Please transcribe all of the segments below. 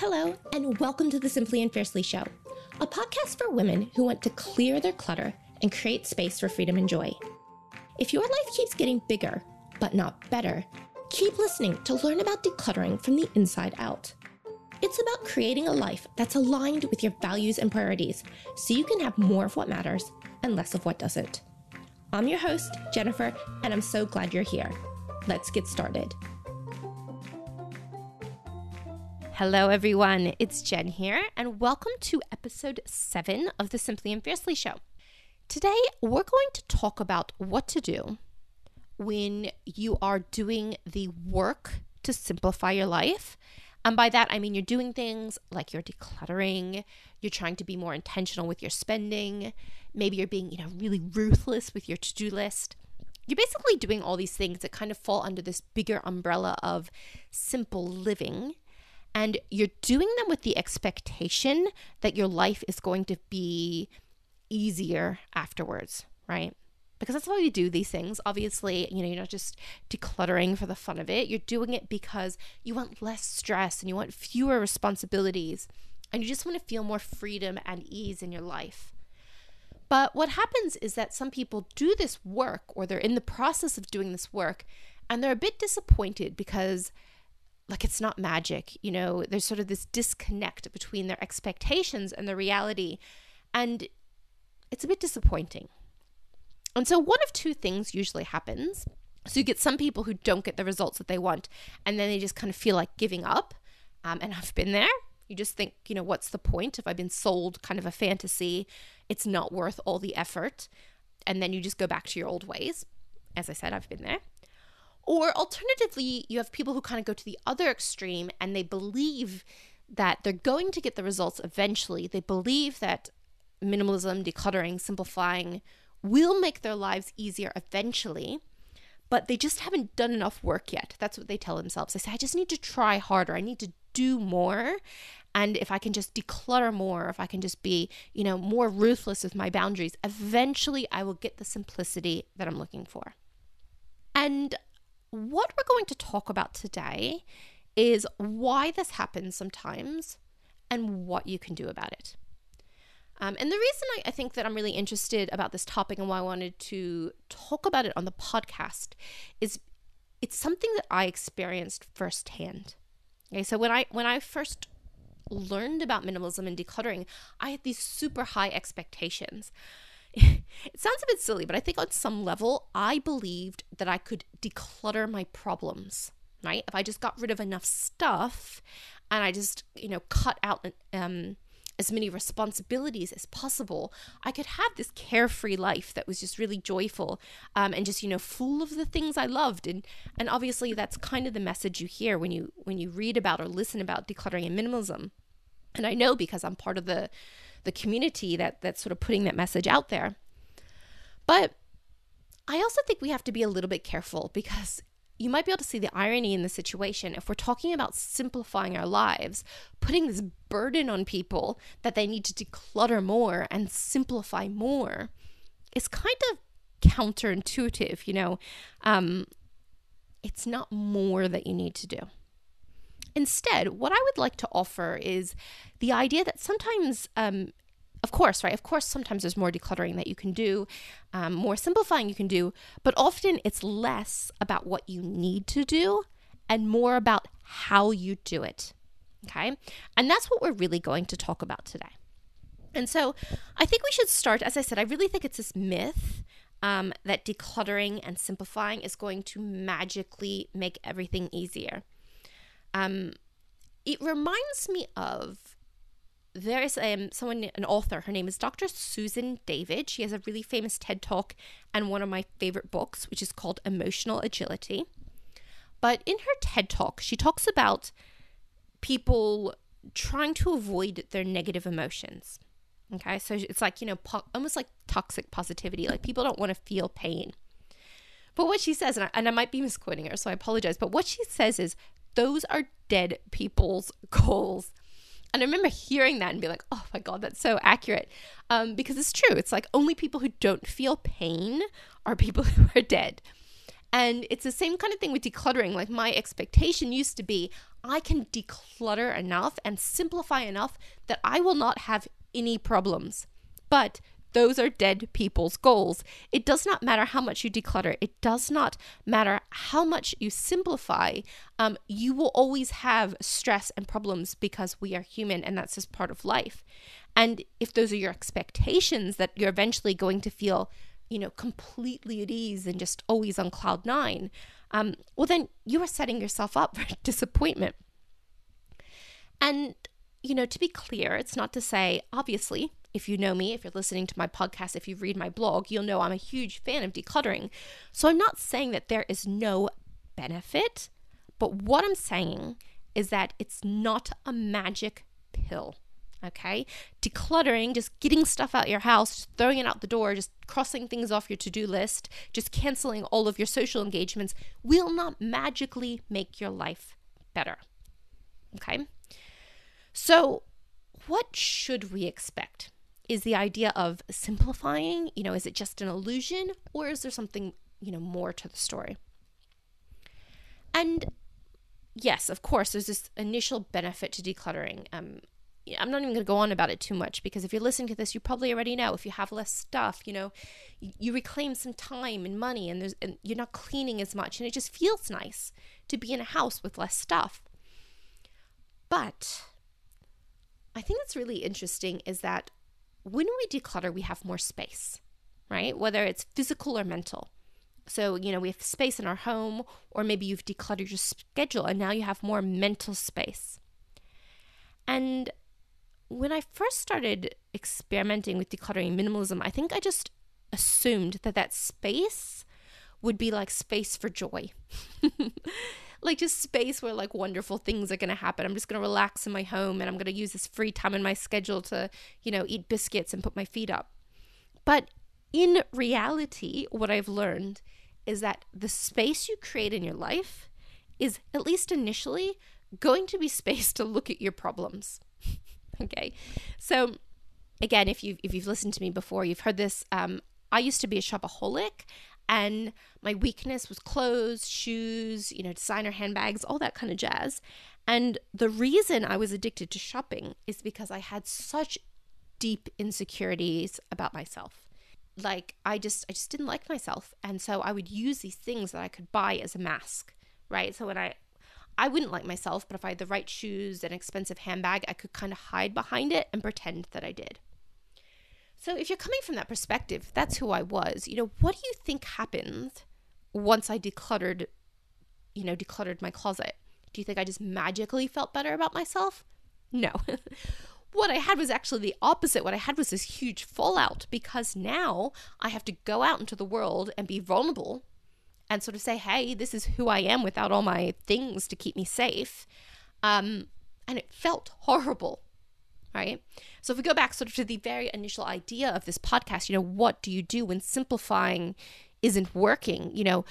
Hello, and welcome to the Simply and Fiercely Show, a podcast for women who want to clear their clutter and create space for freedom and joy. If your life keeps getting bigger, but not better, keep listening to learn about decluttering from the inside out. It's about creating a life that's aligned with your values and priorities so you can have more of what matters and less of what doesn't. I'm your host, Jennifer, and I'm so glad you're here. Let's get started. Hello, everyone. It's Jen here, and welcome to episode seven of the Simply and Fiercely show. Today, we're going to talk about what to do when you are doing the work to simplify your life. And by that, I mean you're doing things like you're decluttering, you're trying to be more intentional with your spending, maybe you're being, you know, really ruthless with your to do list. You're basically doing all these things that kind of fall under this bigger umbrella of simple living and you're doing them with the expectation that your life is going to be easier afterwards, right? Because that's why we do these things. Obviously, you know, you're not just decluttering for the fun of it. You're doing it because you want less stress and you want fewer responsibilities and you just want to feel more freedom and ease in your life. But what happens is that some people do this work or they're in the process of doing this work and they're a bit disappointed because like it's not magic. You know, there's sort of this disconnect between their expectations and the reality. And it's a bit disappointing. And so, one of two things usually happens. So, you get some people who don't get the results that they want, and then they just kind of feel like giving up. Um, and I've been there. You just think, you know, what's the point if I've been sold kind of a fantasy? It's not worth all the effort. And then you just go back to your old ways. As I said, I've been there. Or alternatively, you have people who kind of go to the other extreme and they believe that they're going to get the results eventually. They believe that minimalism, decluttering, simplifying will make their lives easier eventually, but they just haven't done enough work yet. That's what they tell themselves. They say, I just need to try harder. I need to do more. And if I can just declutter more, if I can just be, you know, more ruthless with my boundaries, eventually I will get the simplicity that I'm looking for. And what we're going to talk about today is why this happens sometimes and what you can do about it. Um, and the reason I, I, think that I'm really interested about this topic and why I wanted to talk about it on the podcast is it's something that I experienced firsthand. Okay, so when I when I first learned about minimalism and decluttering, I had these super high expectations. it sounds a bit silly, but I think on some level, I believed that I could declutter my problems, right? If I just got rid of enough stuff and I just, you know, cut out um, as many responsibilities as possible, I could have this carefree life that was just really joyful um, and just, you know, full of the things I loved. And and obviously, that's kind of the message you hear when you when you read about or listen about decluttering and minimalism. And I know because I'm part of the the community that that's sort of putting that message out there. But I also think we have to be a little bit careful because you might be able to see the irony in the situation if we're talking about simplifying our lives, putting this burden on people that they need to declutter more and simplify more. It's kind of counterintuitive, you know. Um, it's not more that you need to do. Instead, what I would like to offer is the idea that sometimes, um, of course, right? Of course, sometimes there's more decluttering that you can do, um, more simplifying you can do, but often it's less about what you need to do and more about how you do it. Okay. And that's what we're really going to talk about today. And so I think we should start, as I said, I really think it's this myth um, that decluttering and simplifying is going to magically make everything easier. Um, it reminds me of there's um, someone, an author, her name is Dr. Susan David. She has a really famous TED talk and one of my favorite books, which is called Emotional Agility. But in her TED talk, she talks about people trying to avoid their negative emotions. Okay, so it's like, you know, po- almost like toxic positivity. Like people don't want to feel pain. But what she says, and I, and I might be misquoting her, so I apologize, but what she says is those are dead people's goals. And I remember hearing that and being like, oh my God, that's so accurate. Um, because it's true. It's like only people who don't feel pain are people who are dead. And it's the same kind of thing with decluttering. Like my expectation used to be, I can declutter enough and simplify enough that I will not have any problems. But those are dead people's goals. It does not matter how much you declutter, it does not matter how much you simplify. Um, you will always have stress and problems because we are human and that's just part of life. And if those are your expectations that you're eventually going to feel, you know, completely at ease and just always on cloud nine, um, well, then you are setting yourself up for disappointment. And, you know, to be clear, it's not to say, obviously, if you know me, if you're listening to my podcast, if you read my blog, you'll know I'm a huge fan of decluttering. So I'm not saying that there is no benefit, but what I'm saying is that it's not a magic pill. Okay. Decluttering, just getting stuff out your house, throwing it out the door, just crossing things off your to do list, just canceling all of your social engagements will not magically make your life better. Okay. So, what should we expect? Is the idea of simplifying. You know, is it just an illusion or is there something, you know, more to the story? And yes, of course, there's this initial benefit to decluttering. Um, I'm not even going to go on about it too much because if you're listening to this, you probably already know. If you have less stuff, you know, you, you reclaim some time and money, and there's and you're not cleaning as much, and it just feels nice to be in a house with less stuff. But I think that's really interesting is that when we declutter, we have more space, right? Whether it's physical or mental. So, you know, we have space in our home, or maybe you've decluttered your schedule and now you have more mental space. And when I first started experimenting with decluttering minimalism, I think I just assumed that that space would be like space for joy. like just space where like wonderful things are going to happen. I'm just going to relax in my home and I'm going to use this free time in my schedule to, you know, eat biscuits and put my feet up. But in reality, what I've learned is that the space you create in your life is at least initially going to be space to look at your problems. okay. So again, if you've if you've listened to me before, you've heard this. Um, I used to be a shopaholic, and my weakness was clothes, shoes, you know, designer handbags, all that kind of jazz. And the reason I was addicted to shopping is because I had such deep insecurities about myself. Like I just I just didn't like myself. And so I would use these things that I could buy as a mask, right? So when I I wouldn't like myself, but if I had the right shoes and expensive handbag, I could kind of hide behind it and pretend that I did. So if you're coming from that perspective, that's who I was. You know, what do you think happened once I decluttered, you know, decluttered my closet? Do you think I just magically felt better about myself? No. what I had was actually the opposite. What I had was this huge fallout because now I have to go out into the world and be vulnerable and sort of say, hey, this is who I am without all my things to keep me safe. Um, and it felt horrible right? So if we go back sort of to the very initial idea of this podcast, you know, what do you do when simplifying isn't working? You know,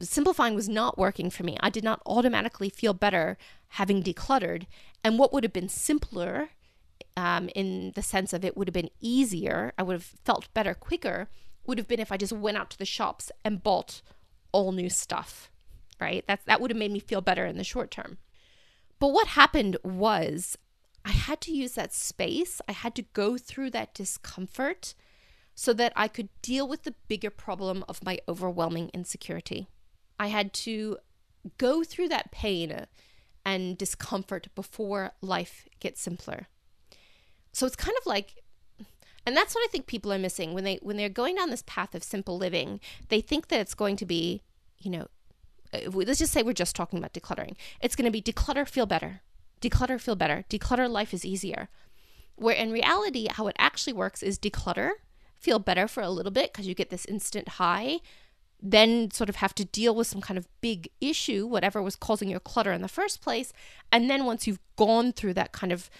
simplifying was not working for me. I did not automatically feel better having decluttered. And what would have been simpler, um, in the sense of it would have been easier, I would have felt better quicker, would have been if I just went out to the shops and bought all new stuff, right? That's, that would have made me feel better in the short term. But what happened was I had to use that space. I had to go through that discomfort so that I could deal with the bigger problem of my overwhelming insecurity. I had to go through that pain and discomfort before life gets simpler. So it's kind of like and that's what I think people are missing when they when they're going down this path of simple living. They think that it's going to be, you know, uh, let's just say we're just talking about decluttering. It's going to be declutter, feel better declutter, feel better. Declutter, life is easier. Where in reality, how it actually works is declutter, feel better for a little bit because you get this instant high, then sort of have to deal with some kind of big issue, whatever was causing your clutter in the first place. And then once you've gone through that kind of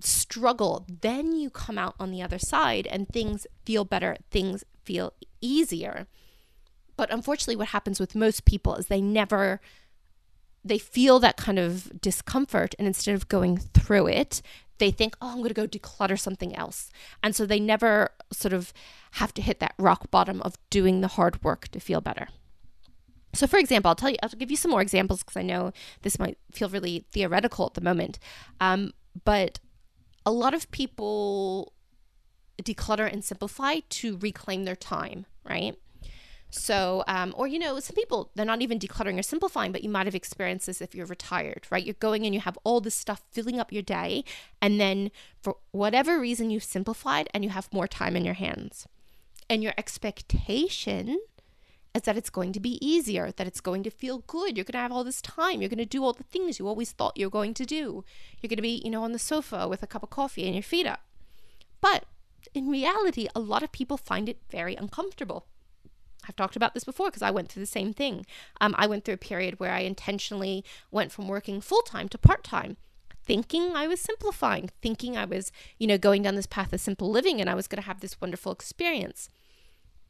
struggle, then you come out on the other side and things feel better, things feel easier. But unfortunately, what happens with most people is they never they feel that kind of discomfort and instead of going through it they think oh i'm going to go declutter something else and so they never sort of have to hit that rock bottom of doing the hard work to feel better So, for example, I'll tell you, I'll give you some more examples because I know this might feel really theoretical at the moment. Um, but a lot of people declutter and simplify to reclaim their time, right? So, um, or you know, some people they're not even decluttering or simplifying, but you might have experienced this if you're retired, right? You're going and you have all this stuff filling up your day, and then for whatever reason you've simplified and you have more time in your hands, and your expectation is that it's going to be easier, that it's going to feel good. You're going to have all this time. You're going to do all the things you always thought you were going to do. You're going to be, you know, on the sofa with a cup of coffee and your feet up. But in reality, a lot of people find it very uncomfortable. I've talked about this before because I went through the same thing. Um, I went through a period where I intentionally went from working full time to part time, thinking I was simplifying, thinking I was, you know, going down this path of simple living and I was going to have this wonderful experience.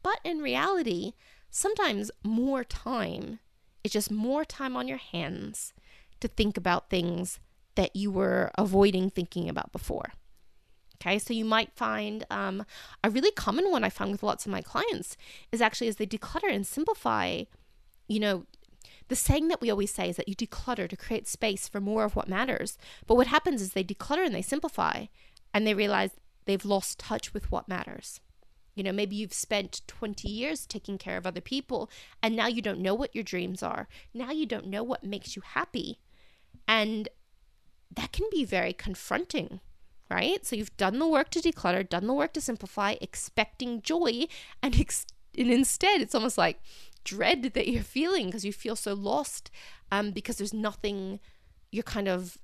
But in reality, sometimes more time is just more time on your hands to think about things that you were avoiding thinking about before. Okay, so you might find um, a really common one I find with lots of my clients is actually as they declutter and simplify, you know, the saying that we always say is that you declutter to create space for more of what matters. But what happens is they declutter and they simplify and they realize they've lost touch with what matters. You know, maybe you've spent 20 years taking care of other people and now you don't know what your dreams are. Now you don't know what makes you happy. And that can be very confronting right? So you've done the work to declutter, done the work to simplify, expecting joy, and, ex- and instead it's almost like dread that you're feeling because you feel so lost um, because there's nothing you're kind of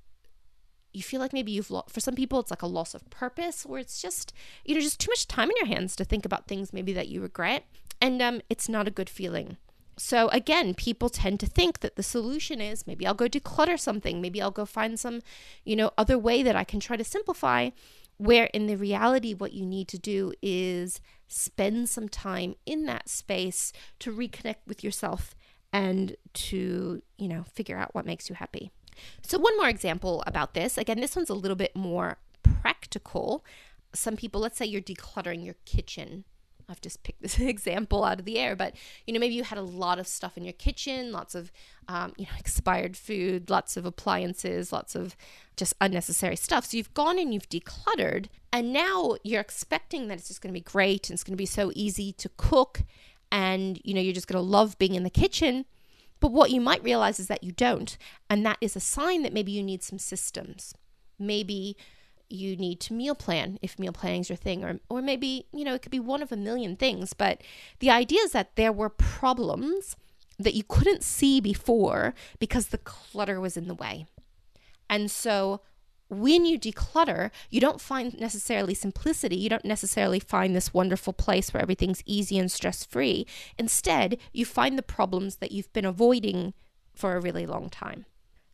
you feel like maybe you've lost for some people it's like a loss of purpose or it's just you know just too much time in your hands to think about things maybe that you regret and um, it's not a good feeling so again, people tend to think that the solution is maybe I'll go declutter something, maybe I'll go find some, you know, other way that I can try to simplify. Where in the reality, what you need to do is spend some time in that space to reconnect with yourself and to, you know, figure out what makes you happy. So, one more example about this. Again, this one's a little bit more practical. Some people, let's say you're decluttering your kitchen I've just picked this example out of the air, but you know, maybe you had a lot of stuff in your kitchen, lots of um, you know expired food, lots of appliances, lots of just unnecessary stuff. So you've gone and you've decluttered, and now you're expecting that it's just going to be great and it's going to be so easy to cook, and you know you're just going to love being in the kitchen. But what you might realize is that you don't, and that is a sign that maybe you need some systems. Maybe you need to meal plan if meal planning is your thing or or maybe you know it could be one of a million things but the idea is that there were problems that you couldn't see before because the clutter was in the way and so when you declutter, you don't find necessarily simplicity. You don't necessarily find this wonderful place where everything's easy and stress free. Instead, you find the problems that you've been avoiding for a really long time.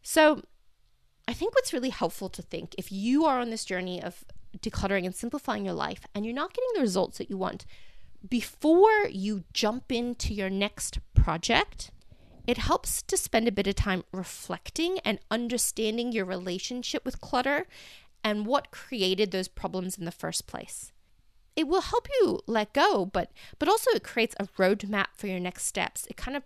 So, I think what's really helpful to think if you are on this journey of decluttering and simplifying your life and you're not getting the results that you want, before you jump into your next project, it helps to spend a bit of time reflecting and understanding your relationship with clutter and what created those problems in the first place. It will help you let go, but but also it creates a roadmap for your next steps. It kind of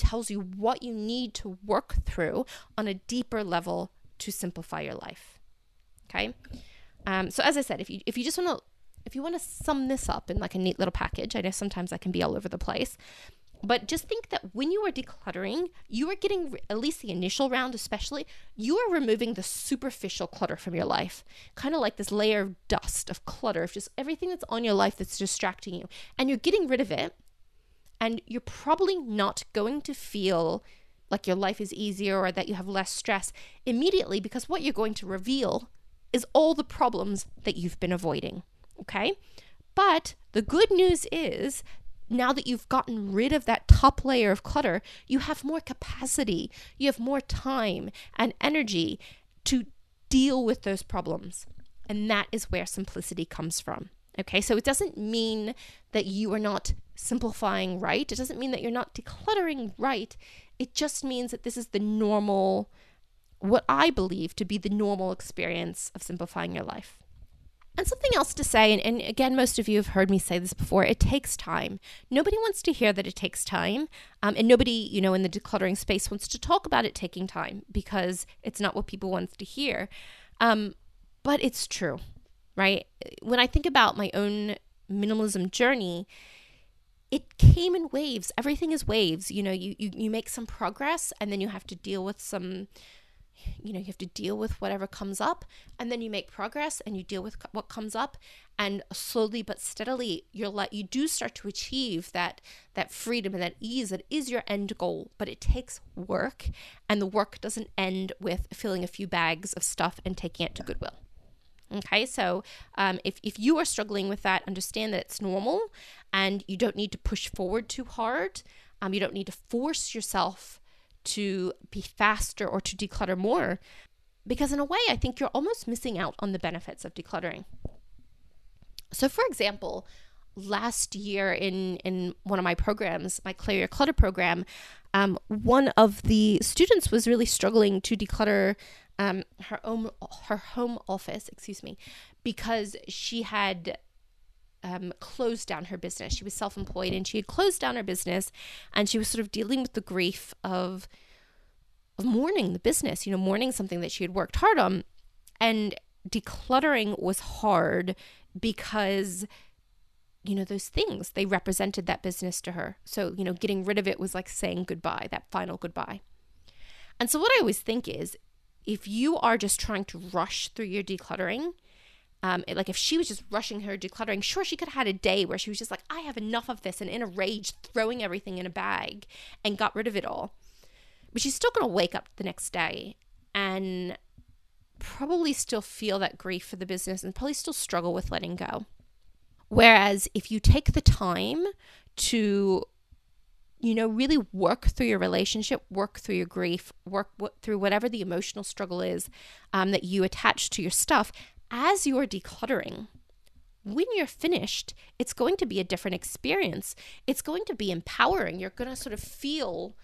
tells you what you need to work through on a deeper level to simplify your life. Okay. Um, so as I said, if you if you just want to if you want to sum this up in like a neat little package, I know sometimes I can be all over the place, but just think that when you are decluttering, you are getting at least the initial round, especially you are removing the superficial clutter from your life, kind of like this layer of dust of clutter of just everything that's on your life that's distracting you, and you're getting rid of it and you're probably not going to feel like your life is easier or that you have less stress immediately because what you're going to reveal is all the problems that you've been avoiding. Okay? But the good news is now that you've gotten rid of that top layer of clutter, you have more capacity, you have more time and energy to deal with those problems. And that is where simplicity comes from. Okay, so it doesn't mean that you are not simplifying right. It doesn't mean that you're not decluttering right. It just means that this is the normal, what I believe to be the normal experience of simplifying your life. And something else to say, and, and, again, most of you have heard me say this before it takes time. Nobody wants to hear that it takes time. Um, and nobody, you know, in the decluttering space wants to talk about it taking time because it's not what people want to hear. Um, but it's true, right? When I think about my own minimalism journey, it came in waves. Everything is waves. You know, you, you, you make some progress and then you have to deal with some you know you have to deal with whatever comes up and then you make progress and you deal with what comes up and slowly but steadily you're like you do start to achieve that that freedom and that ease that is your end goal but it takes work and the work doesn't end with filling a few bags of stuff and taking it to goodwill okay so um, if, if you are struggling with that understand that it's normal and you don't need to push forward too hard um, you don't need to force yourself to be faster or to declutter more. Because in a way, I think you're almost missing out on the benefits of decluttering. So, for example, last year in in one of my programs, my Clear Your Clutter program, um, one of the students was really struggling to declutter um, her own her home office, excuse me, because she had um, closed down her business. She was self employed and she had closed down her business and she was sort of dealing with the grief of, of mourning the business, you know, mourning something that she had worked hard on. And decluttering was hard because you know those things they represented that business to her so you know getting rid of it was like saying goodbye that final goodbye and so what i always think is if you are just trying to rush through your decluttering um, it, like if she was just rushing her decluttering, sure, she could have had a day where she was just like, I have enough of this, and in a rage, throwing everything in a bag and got rid of it all. But she's still going to wake up the next day and probably still feel that grief for the business and probably still struggle with letting go. Whereas if you take the time to you know, really work through your relationship, work through your grief, work w- through whatever the emotional struggle is um, that you attach to your stuff, as you're decluttering, when you're finished, it's going to be a different experience. It's going to be empowering. You're going to sort of feel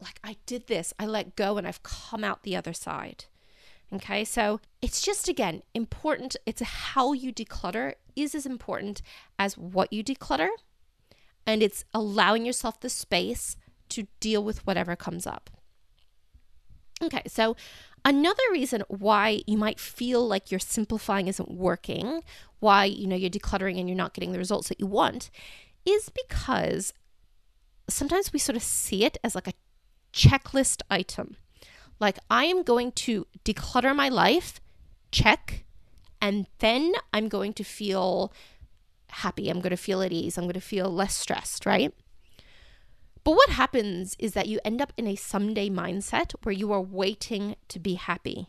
like, I did this, I let go, and I've come out the other side. Okay, so it's just again important. It's how you declutter is as important as what you declutter, and it's allowing yourself the space to deal with whatever comes up. Okay, so Another reason why you might feel like your simplifying isn't working, why you know you're decluttering and you're not getting the results that you want, is because sometimes we sort of see it as like a checklist item. Like I am going to declutter my life, check, and then I'm going to feel happy. I'm going to feel at ease. I'm going to feel less stressed, right? But what happens is that you end up in a someday mindset where you are waiting to be happy.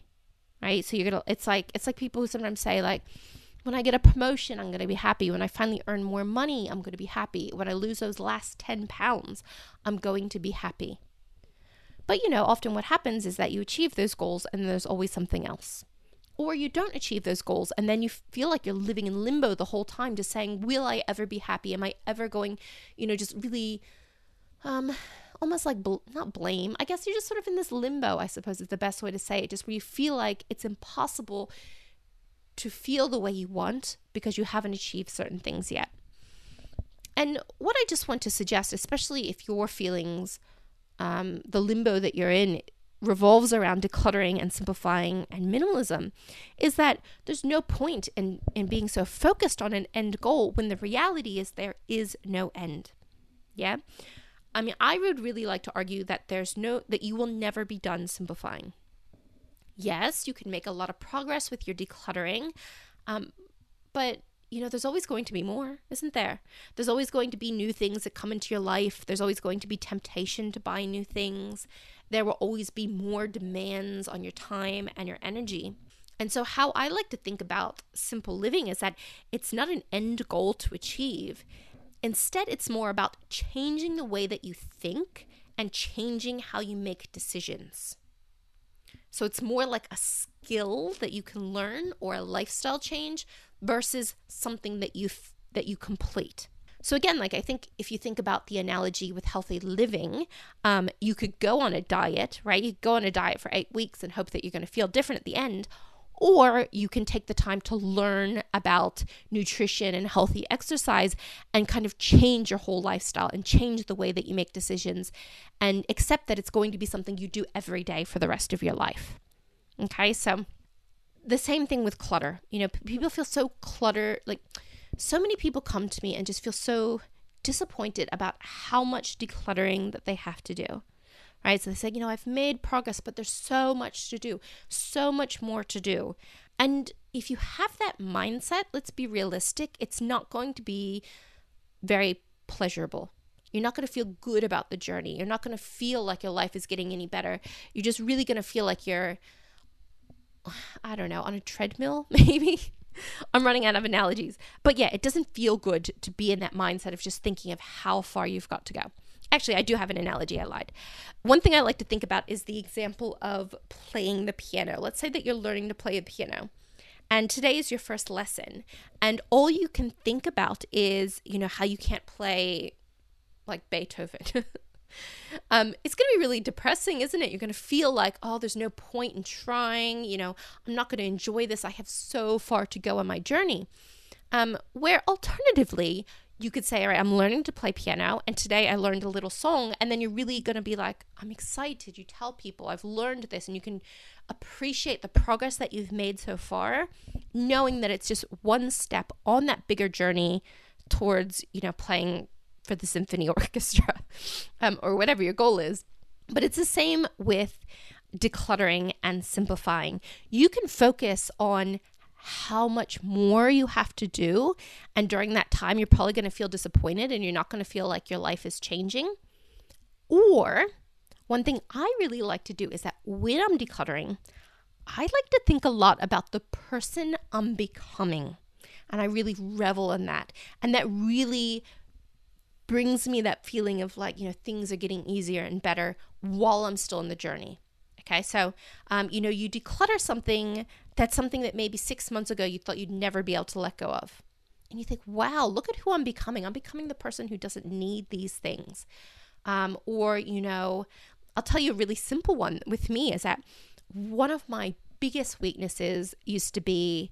Right? So you're going to it's like it's like people who sometimes say like when I get a promotion, I'm going to be happy. When I finally earn more money, I'm going to be happy. When I lose those last 10 pounds, I'm going to be happy. But you know, often what happens is that you achieve those goals and there's always something else. Or you don't achieve those goals and then you feel like you're living in limbo the whole time, just saying, Will I ever be happy? Am I ever going, you know, just really um, almost like bl- not blame. I guess you're just sort of in this limbo, I suppose is the best way to say it, just where you feel like it's impossible to feel the way you want because you haven't achieved certain things yet. And what I just want to suggest, especially if your feelings, um, the limbo that you're in, revolves around decluttering and simplifying and minimalism, is that there's no point in, in being so focused on an end goal when the reality is there is no end. Yeah. I mean, I would really like to argue that there's no, that you will never be done simplifying. Yes, you can make a lot of progress with your decluttering, um, but you know, there's always going to be more, isn't there? There's always going to be new things that come into your life. There's always going to be temptation to buy new things. There will always be more demands on your time and your energy. And so, how I like to think about simple living is that it's not an end goal to achieve, Instead, it's more about changing the way that you think and changing how you make decisions. So it's more like a skill that you can learn or a lifestyle change versus something that you that you complete. So again, like I think if you think about the analogy with healthy living, um, you could go on a diet, right? You go on a diet for eight weeks and hope that you're going to feel different at the end, Or you can take the time to learn about nutrition and healthy exercise and kind of change your whole lifestyle and change the way that you make decisions and accept that it's going to be something you do every day for the rest of your life. Okay, so the same thing with clutter. You know, people feel so cluttered. Like, so many people come to me and just feel so disappointed about how much decluttering that they have to do right? So they say, you know, I've made progress, but there's so much to do, so much more to do. And if you have that mindset, let's be realistic, it's not going to be very pleasurable. You're not going to feel good about the journey. You're not going to feel like your life is getting any better. You're just really going to feel like you're, I don't know, on a treadmill, maybe. I'm running out of analogies. But yeah, it doesn't feel good to be in that mindset of just thinking of how far you've got to go. Actually, I do have an analogy. I lied. One thing I like to think about is the example of playing the piano. Let's say that you're learning to play the piano and today is your first lesson and all you can think about is you know how you can't play like beethoven um, it's going to be really depressing isn't it you're going to feel like oh there's no point in trying you know i'm not going to enjoy this i have so far to go on my journey um, where alternatively you could say, all right, I'm learning to play piano, and today I learned a little song. And then you're really going to be like, I'm excited. You tell people, I've learned this, and you can appreciate the progress that you've made so far, knowing that it's just one step on that bigger journey towards, you know, playing for the symphony orchestra um, or whatever your goal is. But it's the same with decluttering and simplifying. You can focus on how much more you have to do. And during that time, you're probably going to feel disappointed and you're not going to feel like your life is changing. Or one thing I really like to do is that when I'm decluttering, I like to think a lot about the person I'm becoming. And I really revel in that. And that really brings me that feeling of like, you know, things are getting easier and better while I'm still in the journey. Okay, so um, you know, you declutter something that's something that maybe six months ago you thought you'd never be able to let go of. And you think, wow, look at who I'm becoming. I'm becoming the person who doesn't need these things. Um, or, you know, I'll tell you a really simple one with me is that one of my biggest weaknesses used to be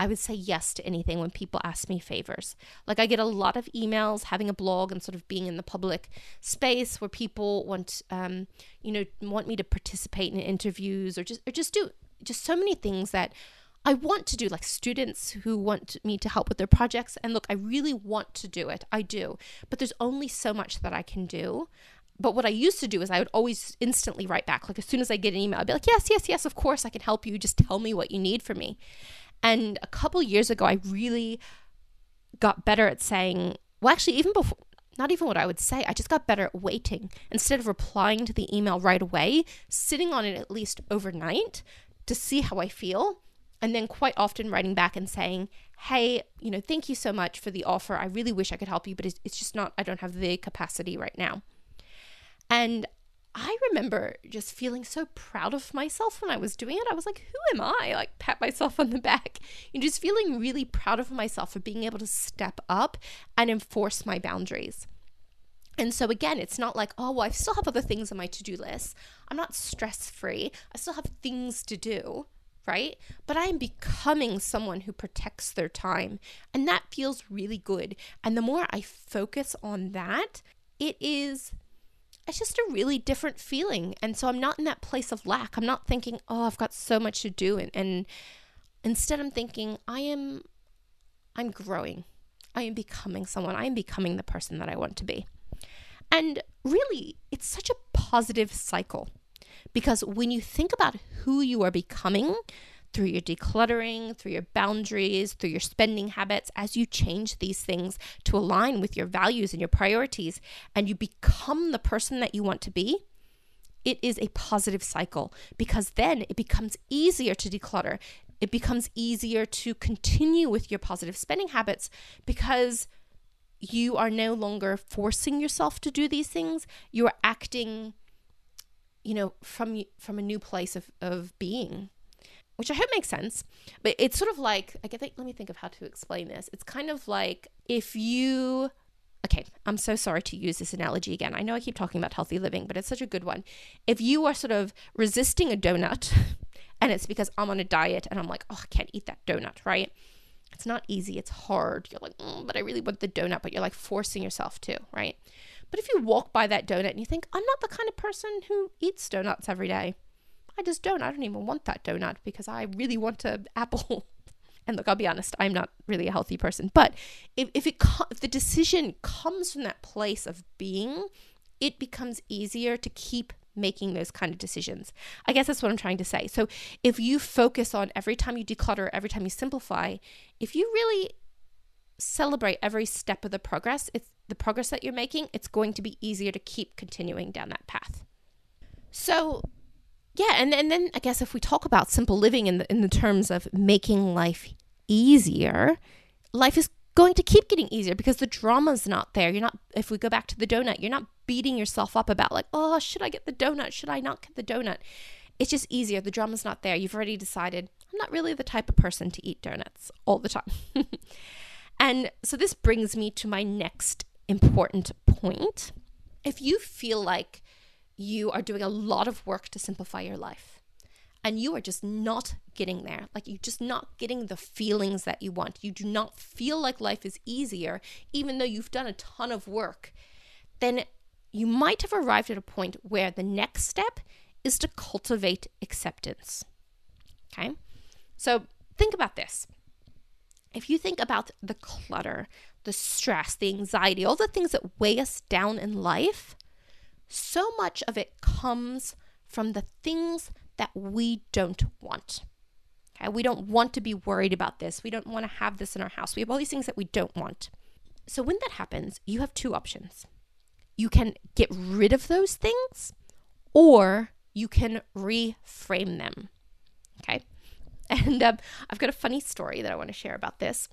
I would say yes to anything when people ask me favors. Like I get a lot of emails, having a blog and sort of being in the public space where people want, um, you know, want me to participate in interviews or just or just do just so many things that I want to do, like students who want me to help with their projects. And look, I really want to do it. I do. But there's only so much that I can do. But what I used to do is I would always instantly write back. Like as soon as I get an email, I'd be like, yes, yes, yes, of course I can help you. Just tell me what you need from me. And a couple years ago, I really got better at saying, well, actually, even before, not even what I would say, I just got better at waiting. Instead of replying to the email right away, sitting on it at least overnight to see how I feel. And then quite often writing back and saying, hey, you know, thank you so much for the offer. I really wish I could help you, but it's, it's just not, I don't have the capacity right now. And I remember just feeling so proud of myself when I was doing it. I was like, who am I? Like, pat myself on the back. And just feeling really proud of myself for being able to step up and enforce my boundaries. And so, again, it's not like, oh, well, I still have other things on my to do list. I'm not stress free. I still have things to do, right? But I am becoming someone who protects their time. And that feels really good. And the more I focus on that, it is it's just a really different feeling. And so I'm not in that place of lack. I'm not thinking, oh, I've got so much to do. And, and instead, I'm thinking, I am, I'm growing. I am becoming someone. I am becoming the person that I want to be. And really, it's such a positive cycle because when you think about who you are becoming, through your decluttering, through your boundaries, through your spending habits, as you change these things to align with your values and your priorities, and you become the person that you want to be, it is a positive cycle because then it becomes easier to declutter. It becomes easier to continue with your positive spending habits because you are no longer forcing yourself to do these things. You are acting, you know, from from a new place of, of being which I hope makes sense. But it's sort of like, I get, let me think of how to explain this. It's kind of like if you, okay, I'm so sorry to use this analogy again. I know I keep talking about healthy living, but it's such a good one. If you are sort of resisting a donut and it's because I'm on a diet and I'm like, oh, I can't eat that donut, right? It's not easy, it's hard. You're like, mm, but I really want the donut, but you're like forcing yourself to, right? But if you walk by that donut and you think, I'm not the kind of person who eats donuts every day, I just don't. I don't even want that donut because I really want an apple. and look, I'll be honest, I'm not really a healthy person. But if, if it if the decision comes from that place of being, it becomes easier to keep making those kind of decisions. I guess that's what I'm trying to say. So if you focus on every time you declutter, every time you simplify, if you really celebrate every step of the progress, the progress that you're making, it's going to be easier to keep continuing down that path. So yeah, and, and then I guess if we talk about simple living in the in the terms of making life easier, life is going to keep getting easier because the drama's not there. You're not if we go back to the donut, you're not beating yourself up about like, "Oh, should I get the donut? Should I not get the donut?" It's just easier. The drama's not there. You've already decided, I'm not really the type of person to eat donuts all the time. and so this brings me to my next important point. If you feel like you are doing a lot of work to simplify your life and you are just not getting there. Like you're just not getting the feelings that you want. You do not feel like life is easier, even though you've done a ton of work. Then you might have arrived at a point where the next step is to cultivate acceptance. Okay? So think about this. If you think about the clutter, the stress, the anxiety, all the things that weigh us down in life, so much of it comes from the things that we don't want. Okay, we don't want to be worried about this. We don't want to have this in our house. We have all these things that we don't want. So when that happens, you have two options. You can get rid of those things or you can reframe them. Okay. And um, I've got a funny story that I want to share about this.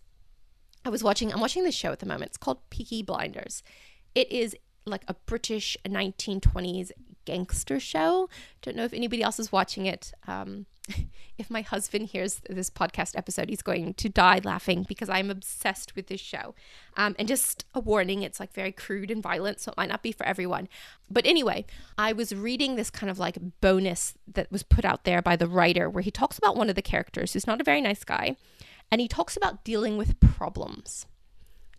I was watching, I'm watching this show at the moment. It's called Peaky Blinders. It is like a British 1920s gangster show. Don't know if anybody else is watching it. Um, if my husband hears this podcast episode, he's going to die laughing because I'm obsessed with this show. Um, and just a warning, it's like very crude and violent, so it might not be for everyone. But anyway, I was reading this kind of like bonus that was put out there by the writer where he talks about one of the characters who's not a very nice guy, and he talks about dealing with problems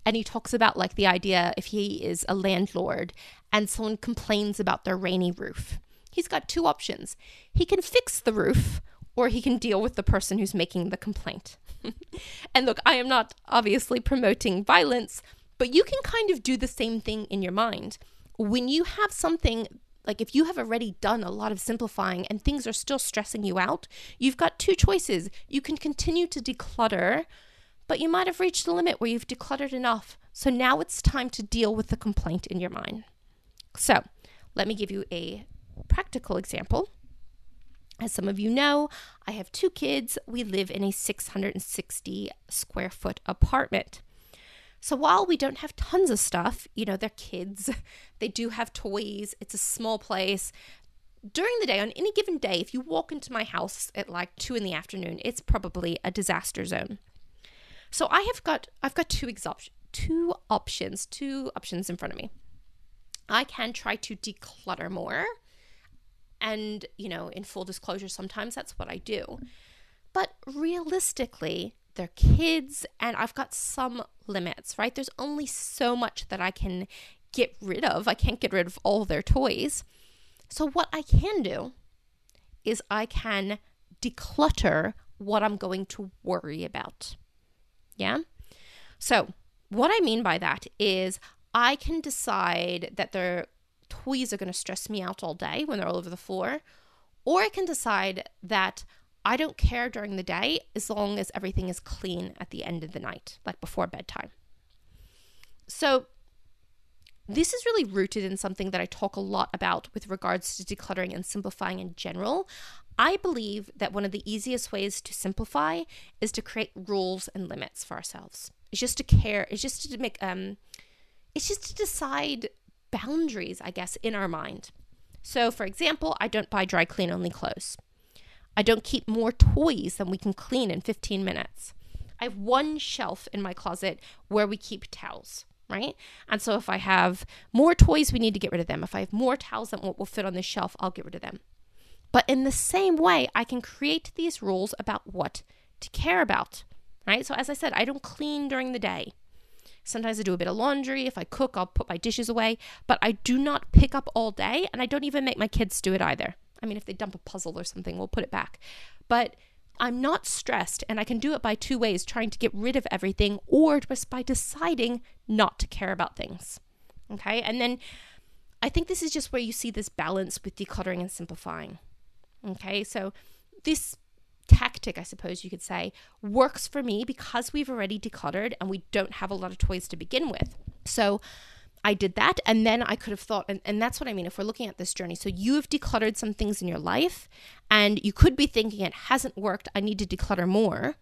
and he talks about like the idea if he is a landlord and someone complains about their rainy roof. He's got two options. He can fix the roof or he can deal with the person who's making the complaint. and look, I am not obviously promoting violence, but you can kind of do the same thing in your mind. When you have something like if you have already done a lot of simplifying and things are still stressing you out, you've got two choices. You can continue to declutter but you might have reached the limit where you've decluttered enough. So now it's time to deal with the complaint in your mind. So let me give you a practical example. As some of you know, I have two kids. We live in a 660 square foot apartment. So while we don't have tons of stuff, you know, they're kids, they do have toys, it's a small place. During the day, on any given day, if you walk into my house at like two in the afternoon, it's probably a disaster zone. So I have got I've got two exop- two options, two options in front of me. I can try to declutter more. And, you know, in full disclosure, sometimes that's what I do. But realistically, they're kids and I've got some limits, right? There's only so much that I can get rid of. I can't get rid of all their toys. So, what I can do is I can declutter what I'm going to worry about. Yeah. So, what I mean by that is I can decide that their toys are going to stress me out all day when they're all over the floor, or I can decide that I don't care during the day as long as everything is clean at the end of the night, like before bedtime. So, this is really rooted in something that I talk a lot about with regards to decluttering and simplifying in general. I believe that one of the easiest ways to simplify is to create rules and limits for ourselves. It's just to care, it's just to make um it's just to decide boundaries, I guess, in our mind. So, for example, I don't buy dry clean only clothes. I don't keep more toys than we can clean in 15 minutes. I have one shelf in my closet where we keep towels, right? And so if I have more toys, we need to get rid of them. If I have more towels than what will fit on the shelf, I'll get rid of them. But in the same way, I can create these rules about what to care about, right? So, as I said, I don't clean during the day. Sometimes I do a bit of laundry. If I cook, I'll put my dishes away, but I do not pick up all day and I don't even make my kids do it either. I mean, if they dump a puzzle or something, we'll put it back. But I'm not stressed and I can do it by two ways trying to get rid of everything or just by deciding not to care about things. Okay. And then I think this is just where you see this balance with decluttering and simplifying. Okay. So this tactic, I suppose you could say, works for me because we've already decluttered and we don't have a lot of toys to begin with. So I did that. And then I could have thought, and, and that's what I mean if we're looking at this journey. So you've decluttered some things in your life, and you could be thinking it hasn't worked. I need to declutter more.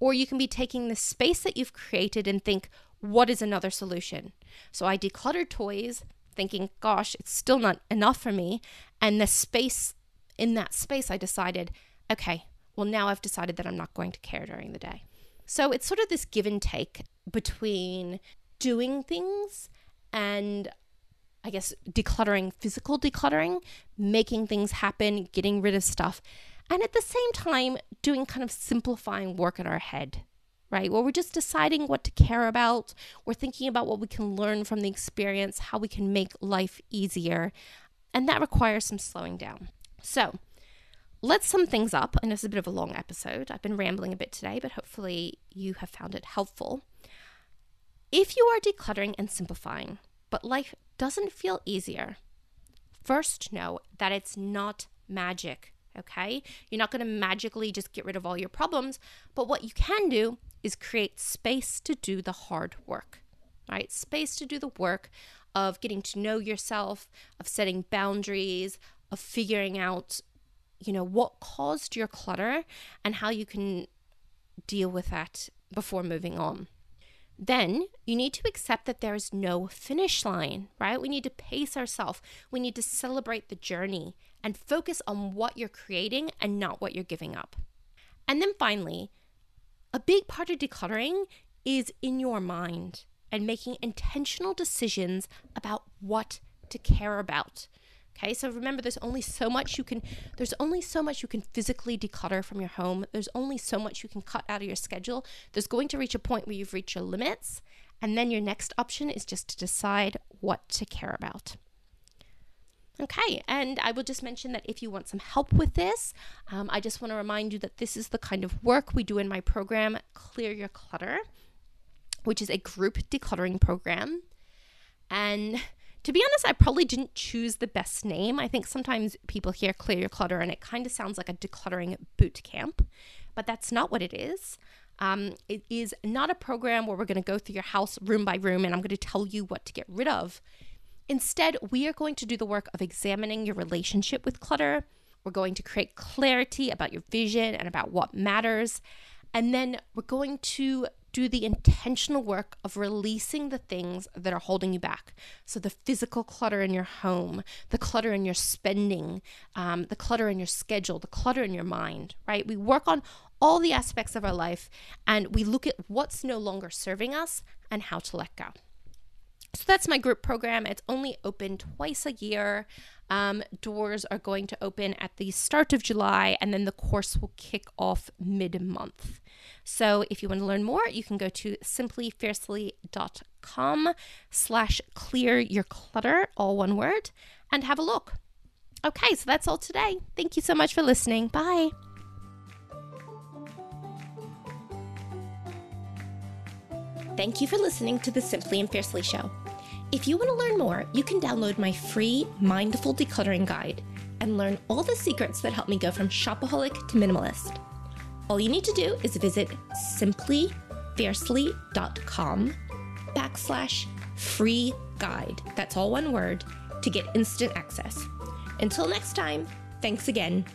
Or you can be taking the space that you've created and think, what is another solution? So I decluttered toys, thinking, gosh, it's still not enough for me. And the space, in that space, I decided, okay, well, now I've decided that I'm not going to care during the day. So it's sort of this give and take between doing things and I guess decluttering, physical decluttering, making things happen, getting rid of stuff, and at the same time, doing kind of simplifying work in our head, right? Where we're just deciding what to care about, we're thinking about what we can learn from the experience, how we can make life easier, and that requires some slowing down. So, let's sum things up. And is a bit of a long episode. I've been rambling a bit today, but hopefully you have found it helpful. If you are decluttering and simplifying, but life doesn't feel easier, first know that it's not magic, okay? You're not going to magically just get rid of all your problems, but what you can do is create space to do the hard work, right? Space to do the work of getting to know yourself, of setting boundaries, of figuring out you know, what caused your clutter and how you can deal with that before moving on. Then you need to accept that there is no finish line, right? We need to pace ourselves. We need to celebrate the journey and focus on what you're creating and not what you're giving up. And then finally, a big part of decluttering is in your mind and making intentional decisions about what to care about. Okay, so remember there's only so much you can there's only so much you can physically declutter from your home. There's only so much you can cut out of your schedule. There's going to reach a point where you've reached your limits, and then your next option is just to decide what to care about. Okay, and I will just mention that if you want some help with this, um, I just want to remind you that this is the kind of work we do in my program, Clear Your Clutter, which is a group decluttering program. And to be honest, I probably didn't choose the best name. I think sometimes people hear clear your clutter and it kind of sounds like a decluttering boot camp, but that's not what it is. Um, it is not a program where we're going to go through your house room by room and I'm going to tell you what to get rid of. Instead, we are going to do the work of examining your relationship with clutter. We're going to create clarity about your vision and about what matters. And then we're going to do the intentional work of releasing the things that are holding you back. So, the physical clutter in your home, the clutter in your spending, um, the clutter in your schedule, the clutter in your mind, right? We work on all the aspects of our life and we look at what's no longer serving us and how to let go. So that's my group program. It's only open twice a year. Um, doors are going to open at the start of July, and then the course will kick off mid month. So if you want to learn more, you can go to simplyfiercely.com slash clear your clutter, all one word, and have a look. Okay, so that's all today. Thank you so much for listening. Bye. Thank you for listening to the Simply and Fiercely Show. If you want to learn more, you can download my free Mindful Decluttering Guide and learn all the secrets that help me go from shopaholic to minimalist. All you need to do is visit simplyfiercely.com backslash free guide. That's all one word to get instant access. Until next time, thanks again